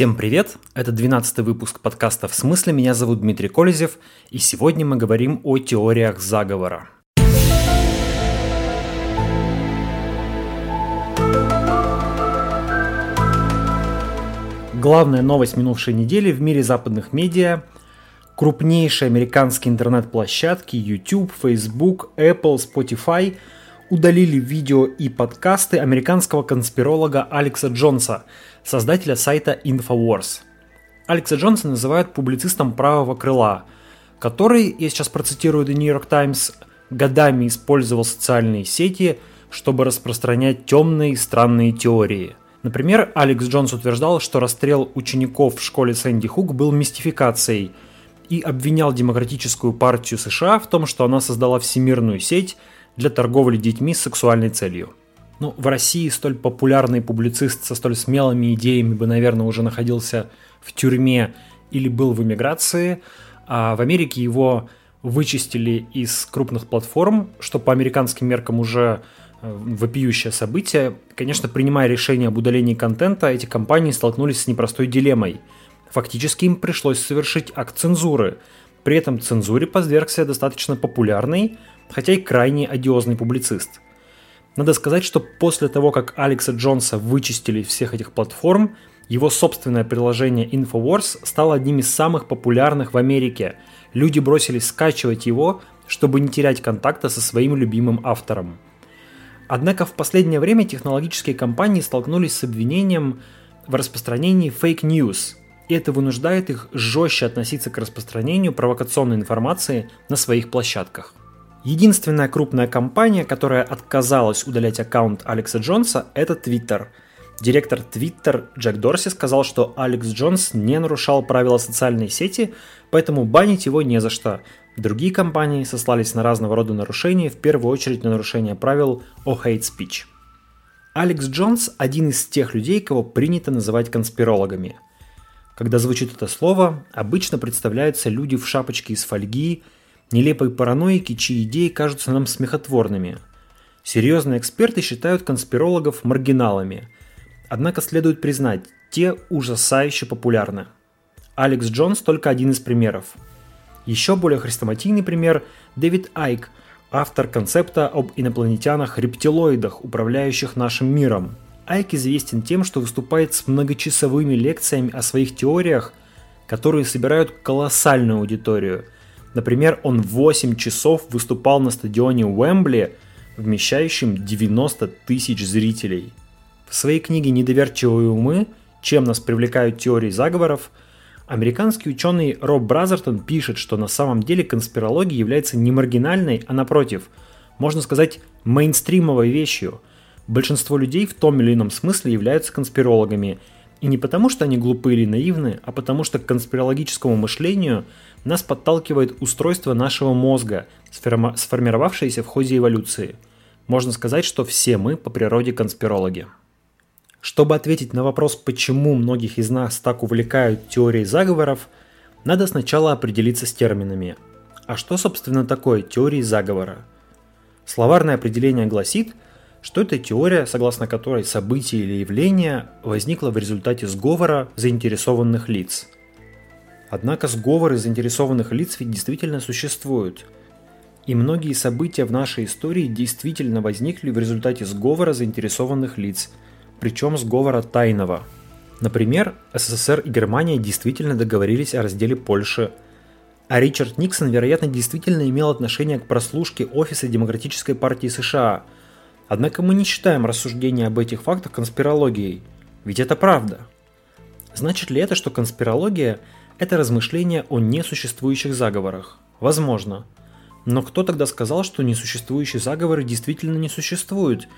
Всем привет! Это 12 выпуск подкаста «В смысле?». Меня зовут Дмитрий Колезев, и сегодня мы говорим о теориях заговора. Главная новость минувшей недели в мире западных медиа – крупнейшие американские интернет-площадки YouTube, Facebook, Apple, Spotify – удалили видео и подкасты американского конспиролога Алекса Джонса, создателя сайта Infowars. Алекса Джонса называют публицистом правого крыла, который, я сейчас процитирую The New York Times, годами использовал социальные сети, чтобы распространять темные и странные теории. Например, Алекс Джонс утверждал, что расстрел учеников в школе Сэнди Хук был мистификацией и обвинял Демократическую партию США в том, что она создала всемирную сеть – для торговли детьми с сексуальной целью. Ну, в России столь популярный публицист со столь смелыми идеями бы, наверное, уже находился в тюрьме или был в эмиграции, а в Америке его вычистили из крупных платформ, что по американским меркам уже э, вопиющее событие. Конечно, принимая решение об удалении контента, эти компании столкнулись с непростой дилеммой. Фактически им пришлось совершить акт цензуры. При этом цензуре подвергся достаточно популярный, хотя и крайне одиозный публицист. Надо сказать, что после того, как Алекса Джонса вычистили всех этих платформ, его собственное приложение Infowars стало одним из самых популярных в Америке. Люди бросились скачивать его, чтобы не терять контакта со своим любимым автором. Однако в последнее время технологические компании столкнулись с обвинением в распространении fake news, и это вынуждает их жестче относиться к распространению провокационной информации на своих площадках. Единственная крупная компания, которая отказалась удалять аккаунт Алекса Джонса, это Twitter. Директор Twitter Джек Дорси сказал, что Алекс Джонс не нарушал правила социальной сети, поэтому банить его не за что. Другие компании сослались на разного рода нарушения, в первую очередь на нарушение правил о hate speech. Алекс Джонс – один из тех людей, кого принято называть конспирологами. Когда звучит это слово, обычно представляются люди в шапочке из фольги – Нелепые параноики, чьи идеи кажутся нам смехотворными. Серьезные эксперты считают конспирологов маргиналами. Однако следует признать, те ужасающе популярны. Алекс Джонс только один из примеров. Еще более хрестоматийный пример – Дэвид Айк, автор концепта об инопланетянах-рептилоидах, управляющих нашим миром. Айк известен тем, что выступает с многочасовыми лекциями о своих теориях, которые собирают колоссальную аудиторию – Например, он 8 часов выступал на стадионе Уэмбли, вмещающем 90 тысяч зрителей. В своей книге «Недоверчивые умы. Чем нас привлекают теории заговоров» американский ученый Роб Бразертон пишет, что на самом деле конспирология является не маргинальной, а напротив, можно сказать, мейнстримовой вещью. Большинство людей в том или ином смысле являются конспирологами. И не потому, что они глупы или наивны, а потому что к конспирологическому мышлению – нас подталкивает устройство нашего мозга, сформировавшееся в ходе эволюции. Можно сказать, что все мы по природе конспирологи. Чтобы ответить на вопрос, почему многих из нас так увлекают теории заговоров, надо сначала определиться с терминами. А что, собственно, такое теории заговора? Словарное определение гласит, что это теория, согласно которой событие или явление возникло в результате сговора заинтересованных лиц – Однако сговоры заинтересованных лиц ведь действительно существуют. И многие события в нашей истории действительно возникли в результате сговора заинтересованных лиц, причем сговора тайного. Например, СССР и Германия действительно договорились о разделе Польши, а Ричард Никсон, вероятно, действительно имел отношение к прослушке офиса Демократической партии США. Однако мы не считаем рассуждения об этих фактах конспирологией, ведь это правда. Значит ли это, что конспирология – это размышления о несуществующих заговорах. Возможно. Но кто тогда сказал, что несуществующие заговоры действительно не существуют,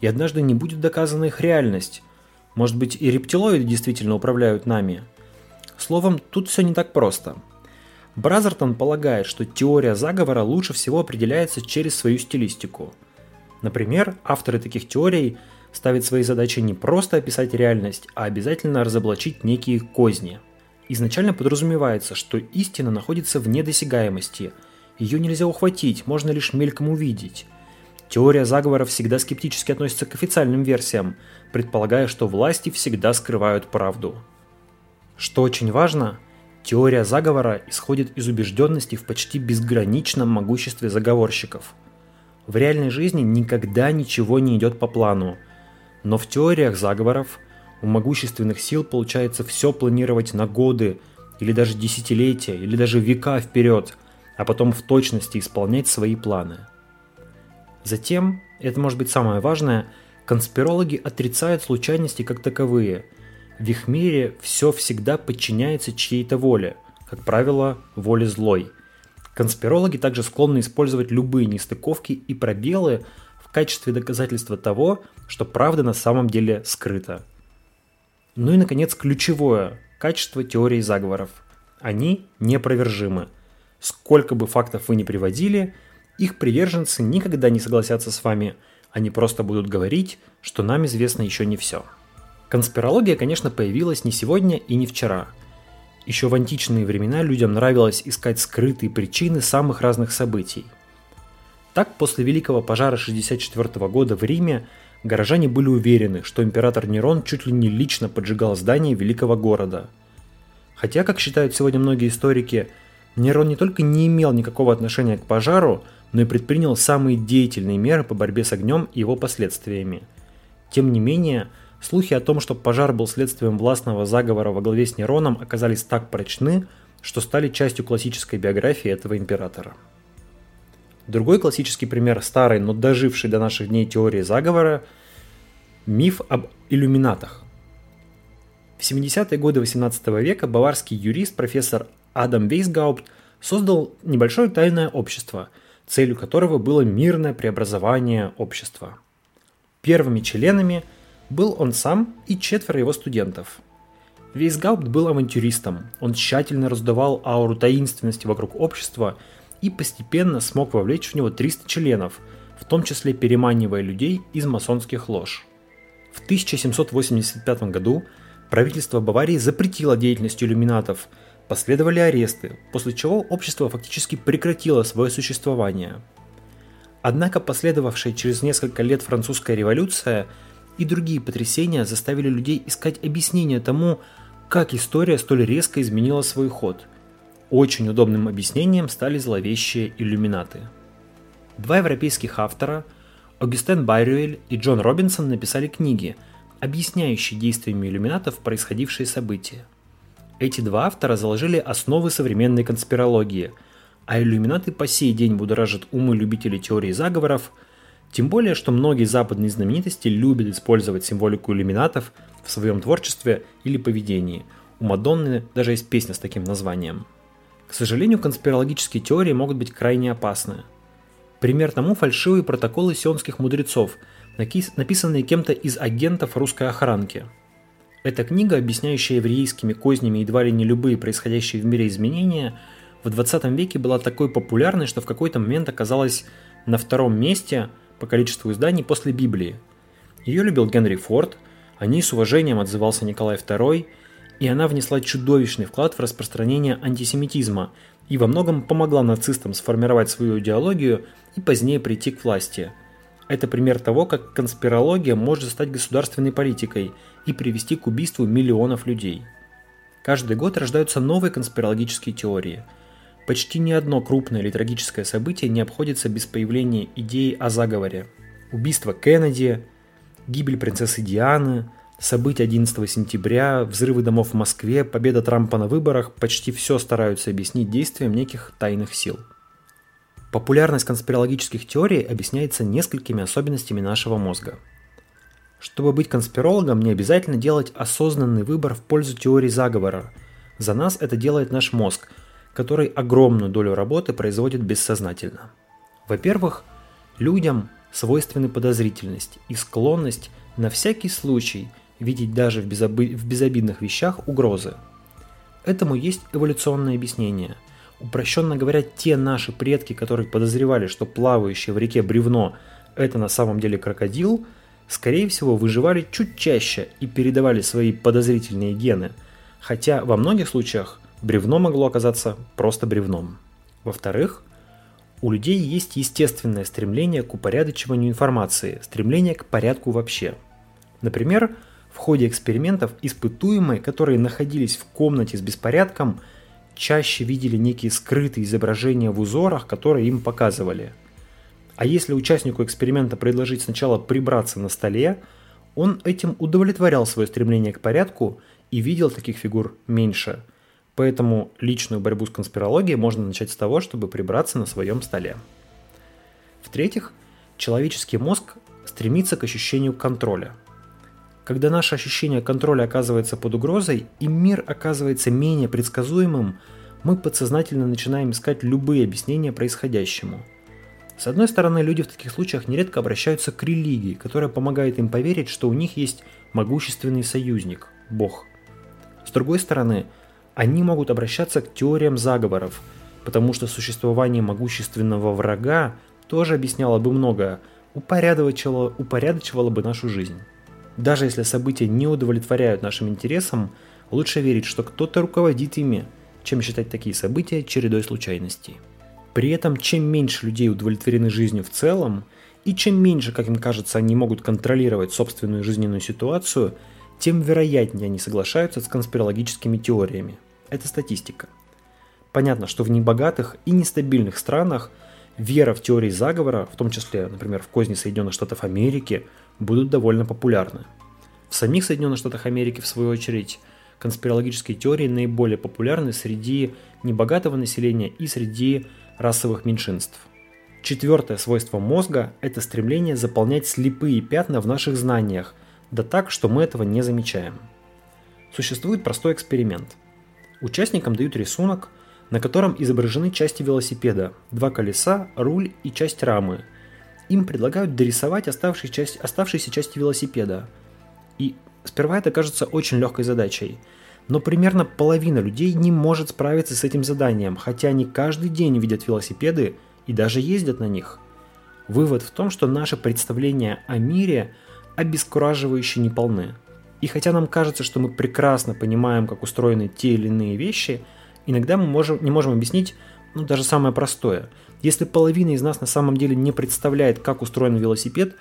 и однажды не будет доказана их реальность? Может быть и рептилоиды действительно управляют нами? Словом, тут все не так просто. Бразертон полагает, что теория заговора лучше всего определяется через свою стилистику. Например, авторы таких теорий ставят своей задачей не просто описать реальность, а обязательно разоблачить некие козни – Изначально подразумевается, что истина находится в недосягаемости. Ее нельзя ухватить, можно лишь мельком увидеть. Теория заговора всегда скептически относится к официальным версиям, предполагая, что власти всегда скрывают правду. Что очень важно, теория заговора исходит из убежденности в почти безграничном могуществе заговорщиков. В реальной жизни никогда ничего не идет по плану, но в теориях заговоров у могущественных сил получается все планировать на годы, или даже десятилетия, или даже века вперед, а потом в точности исполнять свои планы. Затем, это может быть самое важное, конспирологи отрицают случайности как таковые. В их мире все всегда подчиняется чьей-то воле, как правило, воле злой. Конспирологи также склонны использовать любые нестыковки и пробелы в качестве доказательства того, что правда на самом деле скрыта. Ну и, наконец, ключевое качество теории заговоров. Они непровержимы. Сколько бы фактов вы ни приводили, их приверженцы никогда не согласятся с вами. Они просто будут говорить, что нам известно еще не все. Конспирология, конечно, появилась не сегодня и не вчера. Еще в античные времена людям нравилось искать скрытые причины самых разных событий. Так, после Великого пожара 64 года в Риме горожане были уверены, что император Нерон чуть ли не лично поджигал здания великого города. Хотя, как считают сегодня многие историки, Нерон не только не имел никакого отношения к пожару, но и предпринял самые деятельные меры по борьбе с огнем и его последствиями. Тем не менее, слухи о том, что пожар был следствием властного заговора во главе с Нероном, оказались так прочны, что стали частью классической биографии этого императора. Другой классический пример старой, но дожившей до наших дней теории заговора – миф об иллюминатах. В 70-е годы 18 века баварский юрист профессор Адам Вейсгаупт создал небольшое тайное общество, целью которого было мирное преобразование общества. Первыми членами был он сам и четверо его студентов. Вейсгаупт был авантюристом, он тщательно раздавал ауру таинственности вокруг общества – и постепенно смог вовлечь в него 300 членов, в том числе переманивая людей из масонских лож. В 1785 году правительство Баварии запретило деятельность иллюминатов, последовали аресты, после чего общество фактически прекратило свое существование. Однако последовавшая через несколько лет французская революция и другие потрясения заставили людей искать объяснение тому, как история столь резко изменила свой ход – очень удобным объяснением стали зловещие иллюминаты. Два европейских автора, Огюстен Байрюэль и Джон Робинсон, написали книги, объясняющие действиями иллюминатов происходившие события. Эти два автора заложили основы современной конспирологии, а иллюминаты по сей день будоражат умы любителей теории заговоров, тем более, что многие западные знаменитости любят использовать символику иллюминатов в своем творчестве или поведении. У Мадонны даже есть песня с таким названием – к сожалению, конспирологические теории могут быть крайне опасны. Пример тому фальшивые протоколы сионских мудрецов, написанные кем-то из агентов русской охранки. Эта книга, объясняющая еврейскими кознями едва ли не любые происходящие в мире изменения, в 20 веке была такой популярной, что в какой-то момент оказалась на втором месте по количеству изданий после Библии. Ее любил Генри Форд, о ней с уважением отзывался Николай II – и она внесла чудовищный вклад в распространение антисемитизма и во многом помогла нацистам сформировать свою идеологию и позднее прийти к власти. Это пример того, как конспирология может стать государственной политикой и привести к убийству миллионов людей. Каждый год рождаются новые конспирологические теории. Почти ни одно крупное или трагическое событие не обходится без появления идеи о заговоре. Убийство Кеннеди, гибель принцессы Дианы – События 11 сентября, взрывы домов в Москве, победа Трампа на выборах почти все стараются объяснить действием неких тайных сил. Популярность конспирологических теорий объясняется несколькими особенностями нашего мозга. Чтобы быть конспирологом, не обязательно делать осознанный выбор в пользу теории заговора. За нас это делает наш мозг, который огромную долю работы производит бессознательно. Во-первых, людям свойственны подозрительность и склонность на всякий случай – видеть даже в, безоби... в безобидных вещах угрозы. Этому есть эволюционное объяснение. Упрощенно говоря, те наши предки, которые подозревали, что плавающее в реке бревно – это на самом деле крокодил, скорее всего выживали чуть чаще и передавали свои подозрительные гены, хотя во многих случаях бревно могло оказаться просто бревном. Во-вторых, у людей есть естественное стремление к упорядочиванию информации, стремление к порядку вообще. Например, В ходе экспериментов испытуемые, которые находились в комнате с беспорядком, чаще видели некие скрытые изображения в узорах, которые им показывали. А если участнику эксперимента предложить сначала прибраться на столе, он этим удовлетворял свое стремление к порядку и видел таких фигур меньше. Поэтому личную борьбу с конспирологией можно начать с того, чтобы прибраться на своем столе. В-третьих, человеческий мозг стремится к ощущению контроля. Когда наше ощущение контроля оказывается под угрозой и мир оказывается менее предсказуемым, мы подсознательно начинаем искать любые объяснения происходящему. С одной стороны, люди в таких случаях нередко обращаются к религии, которая помогает им поверить, что у них есть могущественный союзник – Бог. С другой стороны, они могут обращаться к теориям заговоров, потому что существование могущественного врага тоже объясняло бы многое, упорядочивало, упорядочивало бы нашу жизнь. Даже если события не удовлетворяют нашим интересам, лучше верить, что кто-то руководит ими, чем считать такие события чередой случайностей. При этом, чем меньше людей удовлетворены жизнью в целом, и чем меньше, как им кажется, они могут контролировать собственную жизненную ситуацию, тем вероятнее они соглашаются с конспирологическими теориями. Это статистика. Понятно, что в небогатых и нестабильных странах вера в теории заговора, в том числе, например, в козни Соединенных Штатов Америки, будут довольно популярны. В самих Соединенных Штатах Америки, в свою очередь, конспирологические теории наиболее популярны среди небогатого населения и среди расовых меньшинств. Четвертое свойство мозга – это стремление заполнять слепые пятна в наших знаниях, да так, что мы этого не замечаем. Существует простой эксперимент. Участникам дают рисунок – на котором изображены части велосипеда, два колеса, руль и часть рамы. Им предлагают дорисовать оставшиеся части, оставшиеся части велосипеда. И сперва это кажется очень легкой задачей. Но примерно половина людей не может справиться с этим заданием, хотя они каждый день видят велосипеды и даже ездят на них. Вывод в том, что наши представления о мире обескураживающе неполны. И хотя нам кажется, что мы прекрасно понимаем, как устроены те или иные вещи – Иногда мы можем, не можем объяснить ну, даже самое простое. Если половина из нас на самом деле не представляет, как устроен велосипед,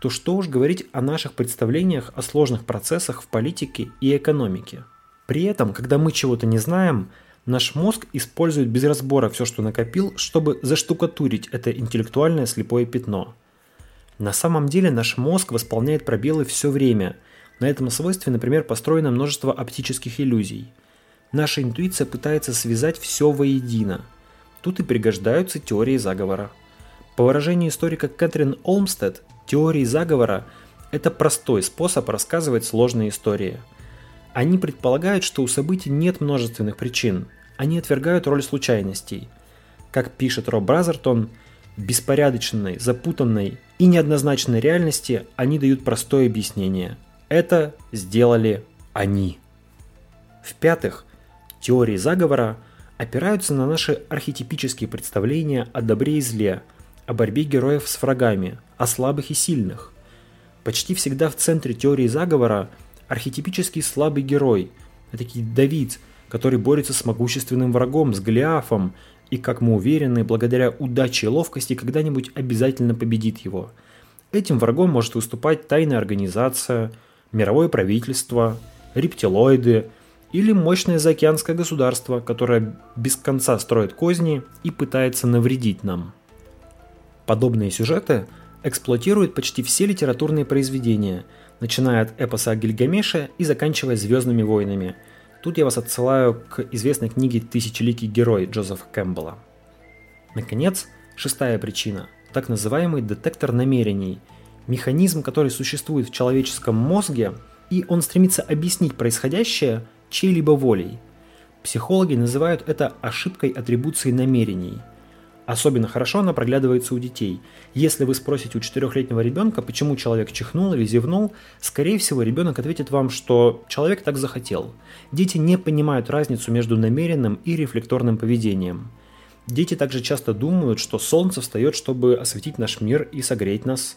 то что уж говорить о наших представлениях о сложных процессах в политике и экономике. При этом, когда мы чего-то не знаем, наш мозг использует без разбора все, что накопил, чтобы заштукатурить это интеллектуальное слепое пятно. На самом деле наш мозг восполняет пробелы все время. На этом свойстве, например, построено множество оптических иллюзий – Наша интуиция пытается связать все воедино. Тут и пригождаются теории заговора. По выражению историка Кэтрин Олмстед, теории заговора – это простой способ рассказывать сложные истории. Они предполагают, что у событий нет множественных причин, они отвергают роль случайностей. Как пишет Роб Бразертон, беспорядочной, запутанной и неоднозначной реальности они дают простое объяснение. Это сделали они. В-пятых, Теории заговора опираются на наши архетипические представления о добре и зле, о борьбе героев с врагами, о слабых и сильных. Почти всегда в центре теории заговора архетипический слабый герой, такой Давид, который борется с могущественным врагом, с Голиафом, и, как мы уверены, благодаря удаче и ловкости когда-нибудь обязательно победит его. Этим врагом может выступать тайная организация, мировое правительство, рептилоиды – или мощное заокеанское государство, которое без конца строит козни и пытается навредить нам. Подобные сюжеты эксплуатируют почти все литературные произведения, начиная от эпоса о Гильгамеше и заканчивая «Звездными войнами». Тут я вас отсылаю к известной книге «Тысячеликий герой» Джозефа Кэмпбелла. Наконец, шестая причина – так называемый детектор намерений – механизм, который существует в человеческом мозге, и он стремится объяснить происходящее чьей-либо волей. Психологи называют это ошибкой атрибуции намерений. Особенно хорошо она проглядывается у детей. Если вы спросите у четырехлетнего ребенка, почему человек чихнул или зевнул, скорее всего ребенок ответит вам, что человек так захотел. Дети не понимают разницу между намеренным и рефлекторным поведением. Дети также часто думают, что солнце встает, чтобы осветить наш мир и согреть нас.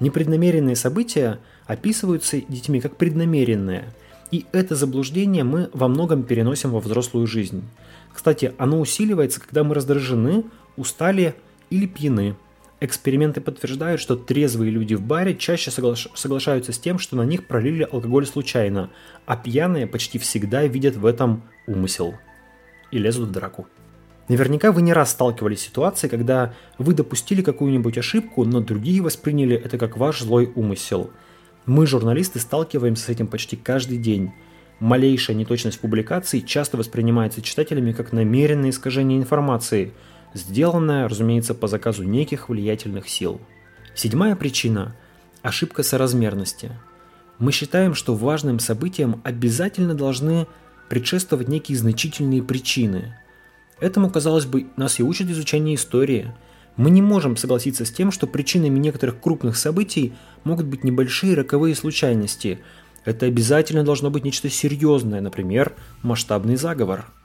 Непреднамеренные события описываются детьми как преднамеренные – и это заблуждение мы во многом переносим во взрослую жизнь. Кстати, оно усиливается, когда мы раздражены, устали или пьяны. Эксперименты подтверждают, что трезвые люди в баре чаще соглаш... соглашаются с тем, что на них пролили алкоголь случайно, а пьяные почти всегда видят в этом умысел и лезут в драку. Наверняка вы не раз сталкивались с ситуацией, когда вы допустили какую-нибудь ошибку, но другие восприняли это как ваш злой умысел. Мы, журналисты, сталкиваемся с этим почти каждый день. Малейшая неточность публикации часто воспринимается читателями как намеренное искажение информации – сделанное, разумеется, по заказу неких влиятельных сил. Седьмая причина – ошибка соразмерности. Мы считаем, что важным событиям обязательно должны предшествовать некие значительные причины. Этому, казалось бы, нас и учат изучение истории. Мы не можем согласиться с тем, что причинами некоторых крупных событий могут быть небольшие роковые случайности. Это обязательно должно быть нечто серьезное, например, масштабный заговор –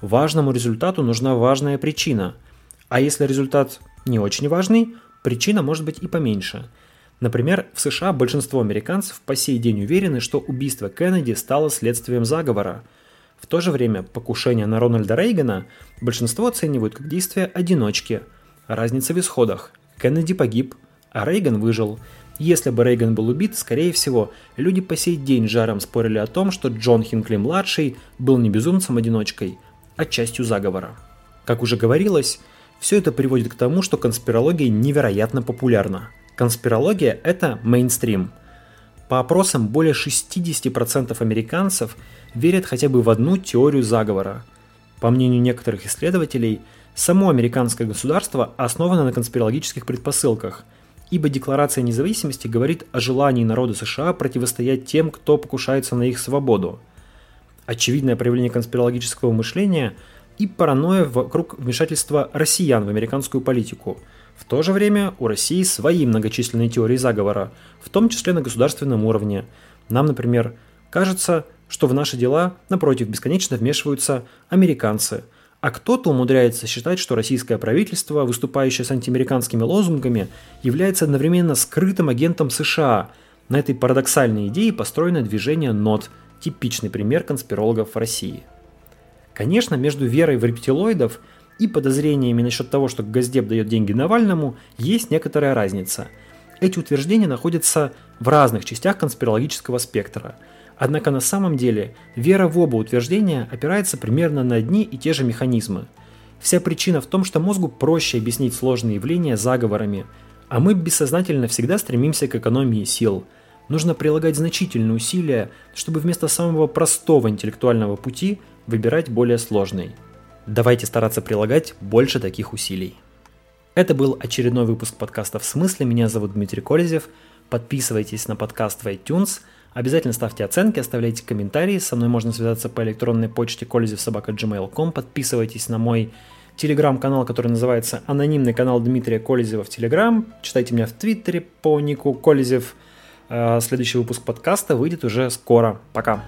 Важному результату нужна важная причина. А если результат не очень важный, причина может быть и поменьше. Например, в США большинство американцев по сей день уверены, что убийство Кеннеди стало следствием заговора. В то же время покушение на Рональда Рейгана большинство оценивают как действие одиночки. Разница в исходах. Кеннеди погиб, а Рейган выжил. Если бы Рейган был убит, скорее всего, люди по сей день жаром спорили о том, что Джон Хинкли-младший был не безумцем-одиночкой – а частью заговора. Как уже говорилось, все это приводит к тому, что конспирология невероятно популярна. Конспирология – это мейнстрим. По опросам более 60% американцев верят хотя бы в одну теорию заговора. По мнению некоторых исследователей, само американское государство основано на конспирологических предпосылках, ибо Декларация независимости говорит о желании народа США противостоять тем, кто покушается на их свободу – очевидное проявление конспирологического мышления и паранойя вокруг вмешательства россиян в американскую политику. В то же время у России свои многочисленные теории заговора, в том числе на государственном уровне. Нам, например, кажется, что в наши дела, напротив, бесконечно вмешиваются американцы, а кто-то умудряется считать, что российское правительство, выступающее с антиамериканскими лозунгами, является одновременно скрытым агентом США. На этой парадоксальной идее построено движение НОТ – типичный пример конспирологов в России. Конечно, между верой в рептилоидов и подозрениями насчет того, что Газдеп дает деньги Навальному, есть некоторая разница. Эти утверждения находятся в разных частях конспирологического спектра. Однако на самом деле вера в оба утверждения опирается примерно на одни и те же механизмы. Вся причина в том, что мозгу проще объяснить сложные явления заговорами, а мы бессознательно всегда стремимся к экономии сил – нужно прилагать значительные усилия, чтобы вместо самого простого интеллектуального пути выбирать более сложный. Давайте стараться прилагать больше таких усилий. Это был очередной выпуск подкаста «В смысле?». Меня зовут Дмитрий Колезев. Подписывайтесь на подкаст в iTunes. Обязательно ставьте оценки, оставляйте комментарии. Со мной можно связаться по электронной почте kolezevsobaka.gmail.com. Подписывайтесь на мой телеграм-канал, который называется «Анонимный канал Дмитрия Колезева в Телеграм». Читайте меня в Твиттере по нику Колезев. Э, следующий выпуск подкаста выйдет уже скоро. Пока.